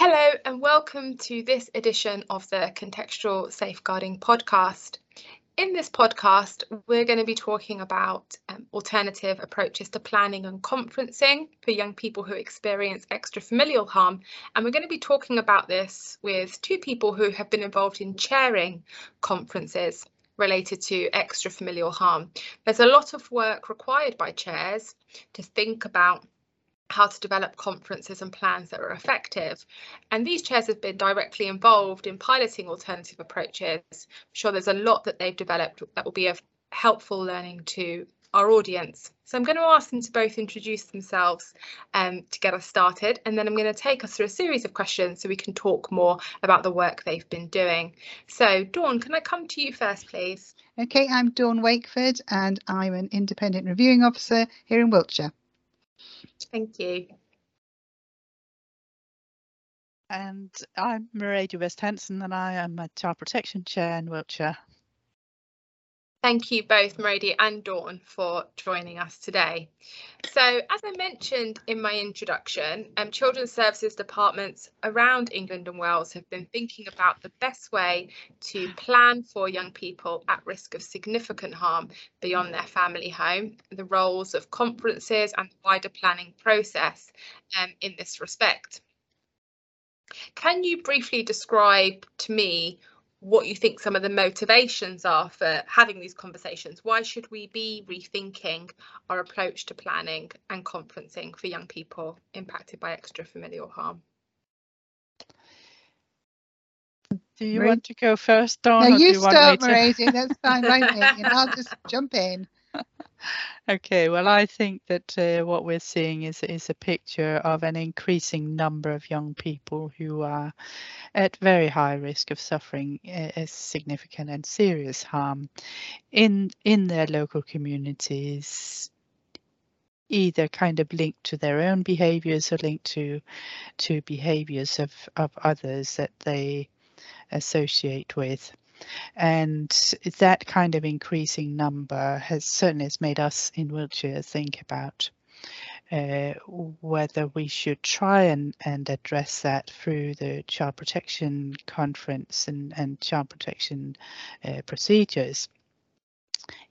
Hello, and welcome to this edition of the Contextual Safeguarding Podcast. In this podcast, we're going to be talking about um, alternative approaches to planning and conferencing for young people who experience extrafamilial harm. And we're going to be talking about this with two people who have been involved in chairing conferences related to extrafamilial harm. There's a lot of work required by chairs to think about how to develop conferences and plans that are effective. And these chairs have been directly involved in piloting alternative approaches. I'm sure there's a lot that they've developed that will be of helpful learning to our audience. So I'm going to ask them to both introduce themselves um, to get us started, and then I'm going to take us through a series of questions so we can talk more about the work they've been doing. So Dawn, can I come to you first, please? Okay, I'm Dawn Wakeford, and I'm an independent reviewing officer here in Wiltshire. Thank you. And I'm Mercedes West Henson, and I am a Child Protection Chair in Wiltshire. Thank you both, Marody and Dawn, for joining us today. So, as I mentioned in my introduction, um, children's services departments around England and Wales have been thinking about the best way to plan for young people at risk of significant harm beyond their family home, the roles of conferences and the wider planning process um, in this respect. Can you briefly describe to me what you think some of the motivations are for having these conversations. Why should we be rethinking our approach to planning and conferencing for young people impacted by extra familial harm? Do you want to go first, Dawn? No, you, you start, Marady. That's fine by me. And I'll just jump in. Okay, well, I think that uh, what we're seeing is is a picture of an increasing number of young people who are at very high risk of suffering a, significant and serious harm in in their local communities either kind of linked to their own behaviors or linked to to behaviors of, of others that they associate with. And that kind of increasing number has certainly has made us in Wiltshire think about uh, whether we should try and, and address that through the child protection conference and, and child protection uh, procedures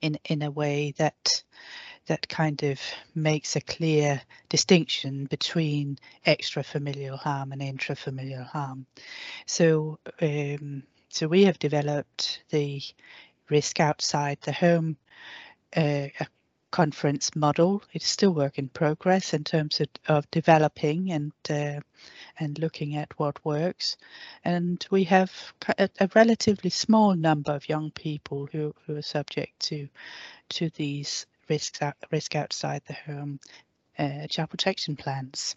in in a way that that kind of makes a clear distinction between extrafamilial harm and intrafamilial harm. So um, so we have developed the risk outside the home uh, conference model. It's still work in progress in terms of, of developing and uh, and looking at what works. And we have a, a, relatively small number of young people who, who are subject to to these risks out, risk outside the home uh, child protection plans.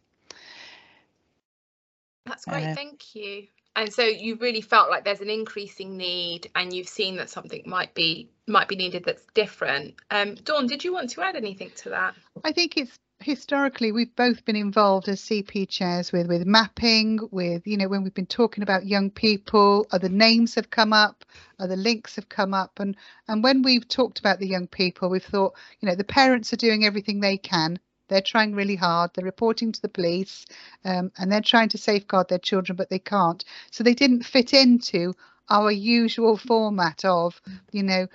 That's great, uh, thank you and so you really felt like there's an increasing need and you've seen that something might be might be needed that's different. Um dawn did you want to add anything to that? I think it's historically we've both been involved as cp chairs with with mapping with you know when we've been talking about young people other names have come up other links have come up. And and when we've talked about the young people we've thought you know the parents are doing everything they can they're trying really hard. They're reporting to the police um, and they're trying to safeguard their children, but they can't. So they didn't fit into our usual format of, you know,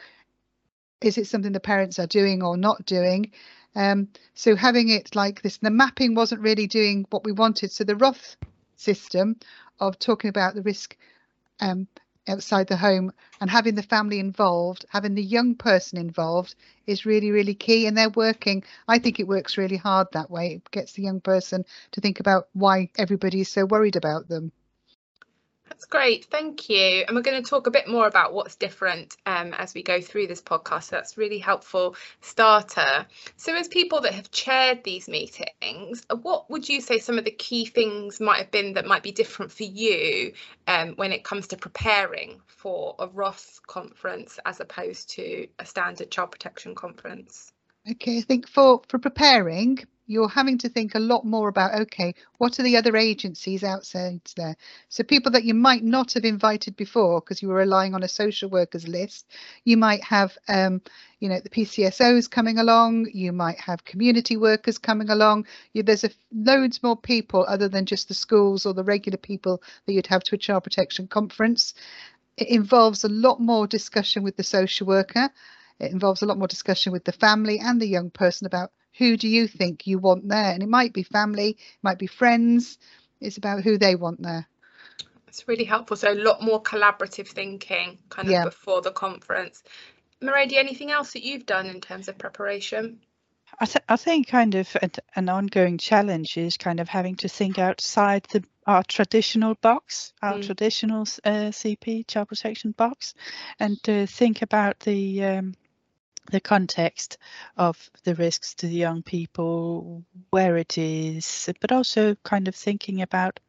is it something the parents are doing or not doing? Um, so having it like this, the mapping wasn't really doing what we wanted. So the Roth system of talking about the risk um, outside the home and having the family involved, having the young person involved is really, really key. And they're working, I think it works really hard that way. It gets the young person to think about why everybody is so worried about them. That's great, thank you. And we're going to talk a bit more about what's different um, as we go through this podcast. So that's really helpful starter. So as people that have chaired these meetings, what would you say some of the key things might have been that might be different for you um, when it comes to preparing for a Roth conference as opposed to a standard child protection conference? Okay, I think for, for preparing, you're having to think a lot more about okay what are the other agencies outside there? So people that you might not have invited before because you were relying on a social workers list. You might have um, you know the pcsos coming along. You might have community workers coming along. You, there's a, loads more people other than just the schools or the regular people that you'd have to a child protection conference. It involves a lot more discussion with the social worker. It involves a lot more discussion with the family and the young person about who do you think you want there? And it might be family, it might be friends. It's about who they want there. It's really helpful. So a lot more collaborative thinking kind of yeah. before the conference. Meredi, anything else that you've done in terms of preparation? I, th- I think kind of an, an, ongoing challenge is kind of having to think outside the our traditional box, our mm. traditional uh, CP child protection box, and to think about the um, the context of the risks to the young people, where it is, but also kind of thinking about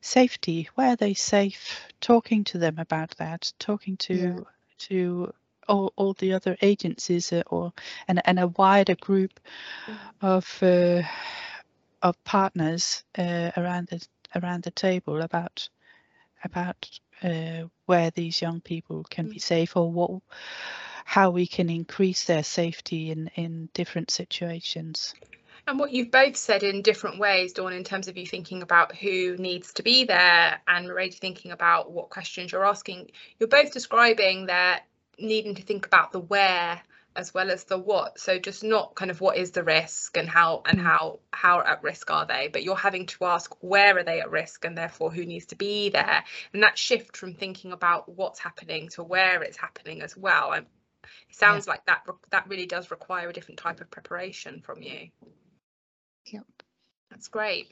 safety. Where are they safe? Talking to them about that. Talking to yeah. to all, all the other agencies uh, or and, and a wider group mm. of uh, of partners uh, around the around the table about about uh, where these young people can be mm. safe or what how we can increase their safety in, in different situations. And what you've both said in different ways, Dawn, in terms of you thinking about who needs to be there and Meredi thinking about what questions you're asking, you're both describing that needing to think about the where as well as the what so just not kind of what is the risk and how and mm. how how at risk are they but you're having to ask where are they at risk and therefore who needs to be there and that shift from thinking about what's happening to where it's happening as well it sounds yeah. like that that really does require a different type of preparation from you. Yep. That's great.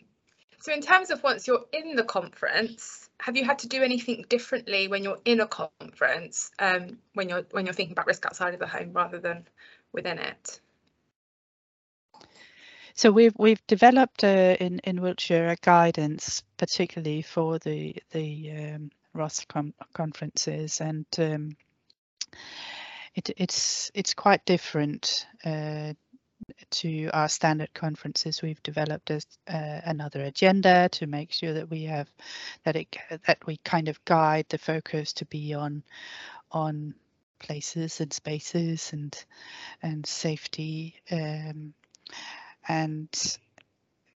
So in terms of once you're in the conference have you had to do anything differently when you're in a conference um, when you're when you're thinking about risk outside of the home rather than within it? So we've we've developed uh, in in Wiltshire a guidance, particularly for the the um, ROTH conferences, and um, it, it's it's quite different uh, to our standard conferences. We've developed uh, another agenda to make sure that we have that it that we kind of guide the focus to be on on places and spaces and and safety um, and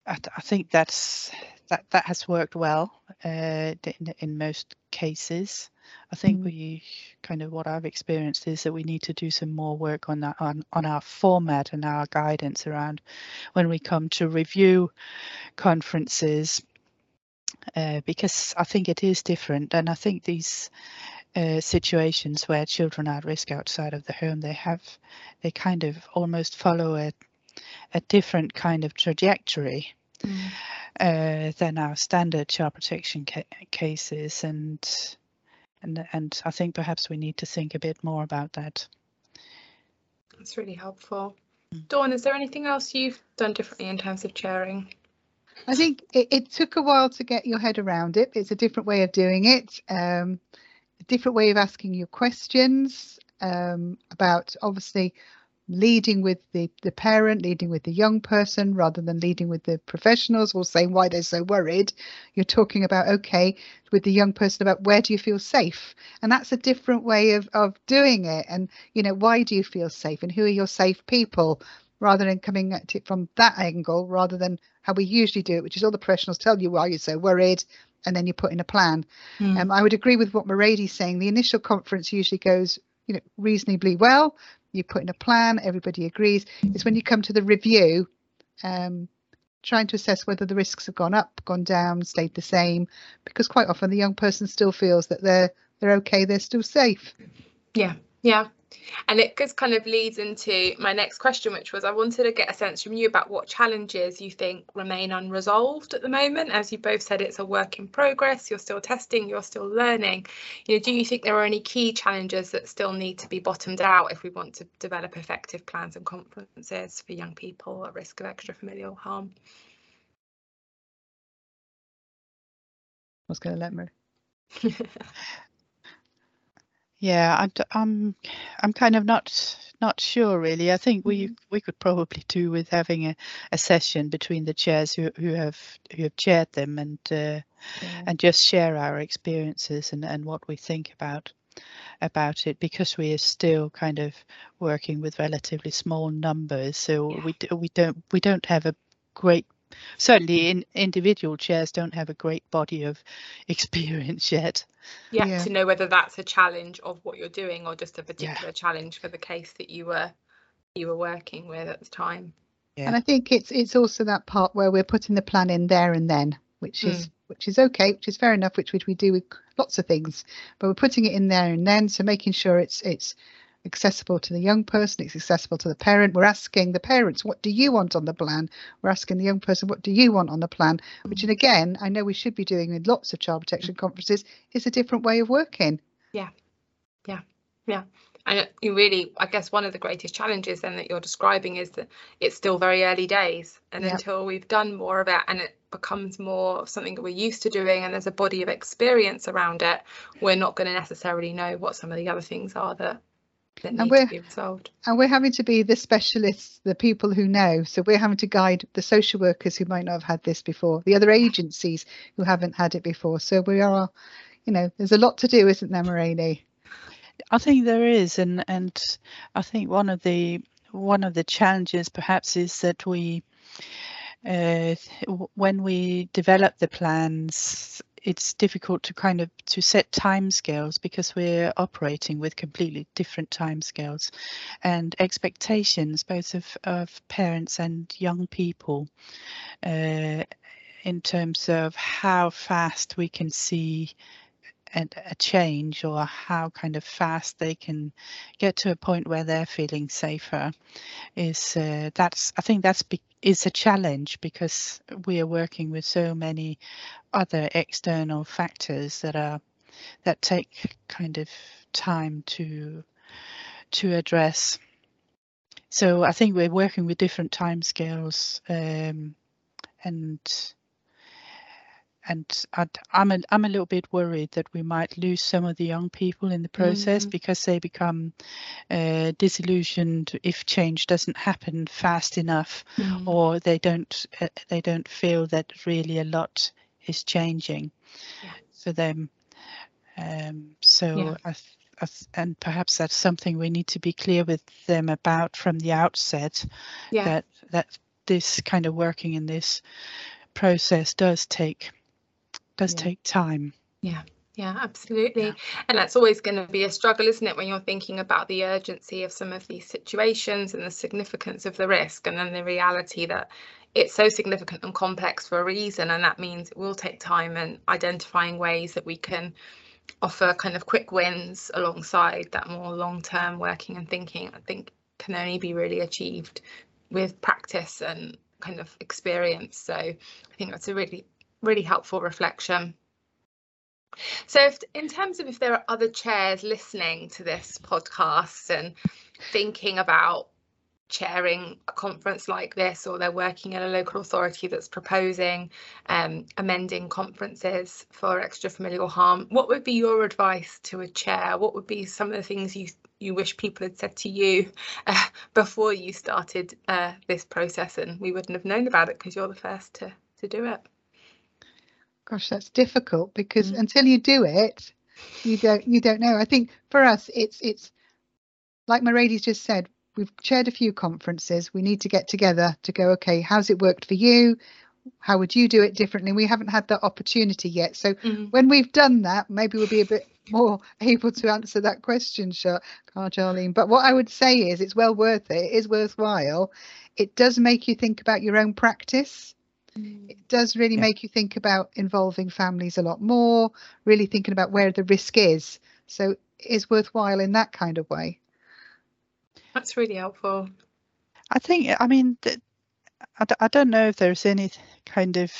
I, I, think that's that that has worked well uh, in, in most cases. I think mm. we kind of what I've experienced is that we need to do some more work on that on, on our format and our guidance around when we come to review conferences uh, because I think it is different and I think these uh, situations where children are at risk outside of the home they have they kind of almost follow a a different kind of trajectory mm. uh, than our standard child protection ca cases and and and I think perhaps we need to think a bit more about that. That's really helpful. Mm. Dawn, is there anything else you've done differently in terms of chairing? I think it, it, took a while to get your head around it. It's a different way of doing it, um, a different way of asking your questions um, about obviously leading with the, the parent, leading with the young person rather than leading with the professionals or saying why they're so worried. You're talking about, okay, with the young person about where do you feel safe? And that's a different way of, of doing it. And, you know, why do you feel safe and who are your safe people? Rather than coming at it from that angle, rather than how we usually do it, which is all the professionals tell you why you're so worried, and then you put in a plan. Mm. Um, I would agree with what Meredi's saying. The initial conference usually goes you know reasonably well you put in a plan, everybody agrees. It's when you come to the review, um, trying to assess whether the risks have gone up, gone down, stayed the same, because quite often the young person still feels that they're they're okay, they're still safe. Yeah, yeah. And it just kind of leads into my next question, which was I wanted to get a sense from you about what challenges you think remain unresolved at the moment. As you both said, it's a work in progress. You're still testing, you're still learning. You know, do you think there are any key challenges that still need to be bottomed out if we want to develop effective plans and conferences for young people at risk of extrafamilial harm? I was going to let me. Yeah, I'm I'm I'm kind of not not sure really. I think we Mhm. we could probably do with having a, a session between the chairs who who have who have chaired them and uh, Yeah. and just share our experiences and and what we think about about it because we are still kind of working with relatively small numbers. So Yeah. we we don't we don't have a great certainly in individual chairs don't have a great body of experience yet. yeah, Yeah. to know whether that's a challenge of what you're doing or just a particular challenge for the case that you were you were working with at the time. And I think it's it's also that part where we're putting the plan in there and then, which is mm. which is okay, which is fair enough, which which we do with lots of things, but we're putting it in there and then, so making sure it's it's accessible to the young person, it's accessible to the parent. We're asking the parents, what do you want on the plan? We're asking the young person, what do you want on the plan? Which, and again, I know we should be doing with lots of child protection conferences, is a different way of working. Yeah, yeah, yeah. And you really, I guess, one of the greatest challenges then that you're describing is that it's still very early days, and Yep. until we've done more of it and it becomes more something that we're used to doing, and there's a body of experience around it, we're not going to necessarily know what some of the other things are that that need to we're- be resolved. And we're having to be the specialists, the people who know. So we're having to guide the social workers who might not have had this before, the other agencies who haven't had it before. So we are, you know, there's a lot to do, isn't there, Moraine? I think there is, and and I think one of the one of the challenges perhaps is that we, uh, when we develop the plans, it's difficult to kind of to set timescales because we're operating with completely different timescales and expectations both of of parents and young people. Uh, in terms of how fast we can see and a change or how kind of fast they can get to a point where they're feeling safer is uh, that's I think that's be- is a challenge because we are working with so many other external factors that are that take kind of time to to address. So I think we're working with different timescales um, and and I'd, I'm a, I'm a little bit worried that we might lose some of the young people in the process Mm. because they become uh, disillusioned if change doesn't happen fast enough, Mm. or they don't uh, they don't feel that really a lot is changing Yeah. for them. Um, so Yeah. I th- and perhaps that's something we need to be clear with them about from the outset Yeah. that that this kind of working in this process does take does Yeah. take time. Yeah, Yeah, absolutely. Yeah. And that's always going to be a struggle, isn't it, when you're thinking about the urgency of some of these situations and the significance of the risk, and then the reality that it's so significant and complex for a reason, and that means it will take time and identifying ways that we can offer kind of quick wins alongside that more long-term working and thinking, I think can only be really achieved with practice and kind of experience. So I think that's a really, really helpful reflection. So, if, in terms of if there are other chairs listening to this podcast and thinking about chairing a conference like this, or they're working in a local authority that's proposing um, amending conferences for extrafamilial harm, what would be your advice to a chair? What would be some of the things you you wish people had said to you uh, before you started uh, this process, and we wouldn't have known about it because you're the first to to do it? Gosh, that's difficult because Mm. until you do it, you don't you don't know. I think for us, it's it's like Mercedes just said. We've chaired a few conferences. We need to get together to go. Okay, how's it worked for you? How would you do it differently? We haven't had that opportunity yet. So Mhm. when we've done that, maybe we'll be a bit more able to answer that question, Char- Charlene. But what I would say is it's well worth it. It is worthwhile. It does make you think about your own practice. Mm. It does really Yeah. make you think about involving families a lot more, really thinking about where the risk is. So is worthwhile in that kind of way. That's really helpful. I think I mean th- I, d- I don't know if there's any kind of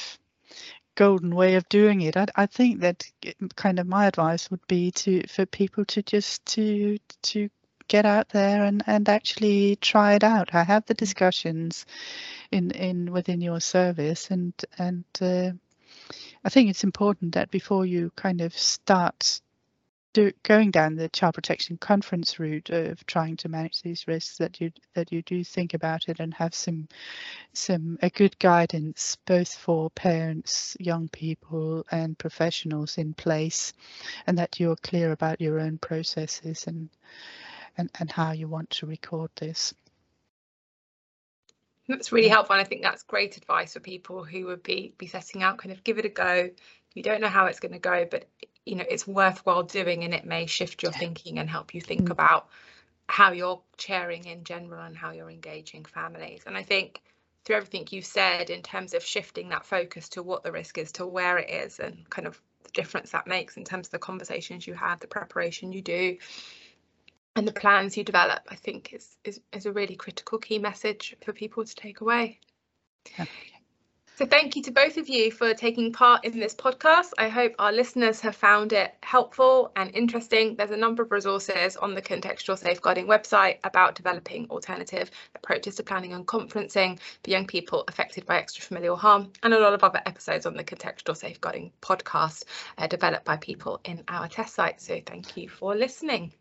golden way of doing it. I, I think that kind of my advice would be to for people to just to to get out there and and actually try it out. I have the discussions in in within your service and and uh, I think it's important that before you kind of start do, going down the child protection conference route of trying to manage these risks that you that you do think about it and have some some a good guidance both for parents young people and professionals in place and that you're clear about your own processes and and, and how you want to record this. That's really helpful and i think that's great advice for people who would be be setting out kind of give it a go. You don't know how it's going to go but you know it's worthwhile doing and it may shift your thinking and help you think mm. about how you're chairing in general and how you're engaging families. And i think through everything you've said in terms of shifting that focus to what the risk is to where it is and kind of the difference that makes in terms of the conversations you have the preparation you do and the plans you develop i think is is, is a really critical key message for people to take away yeah. So thank you to both of you for taking part in this podcast. I hope our listeners have found it helpful and interesting. There's a number of resources on the Contextual Safeguarding website about developing alternative approaches to planning and conferencing for young people affected by extrafamilial harm, and a lot of other episodes on the Contextual Safeguarding podcast uh, developed by people in our test site. So thank you for listening.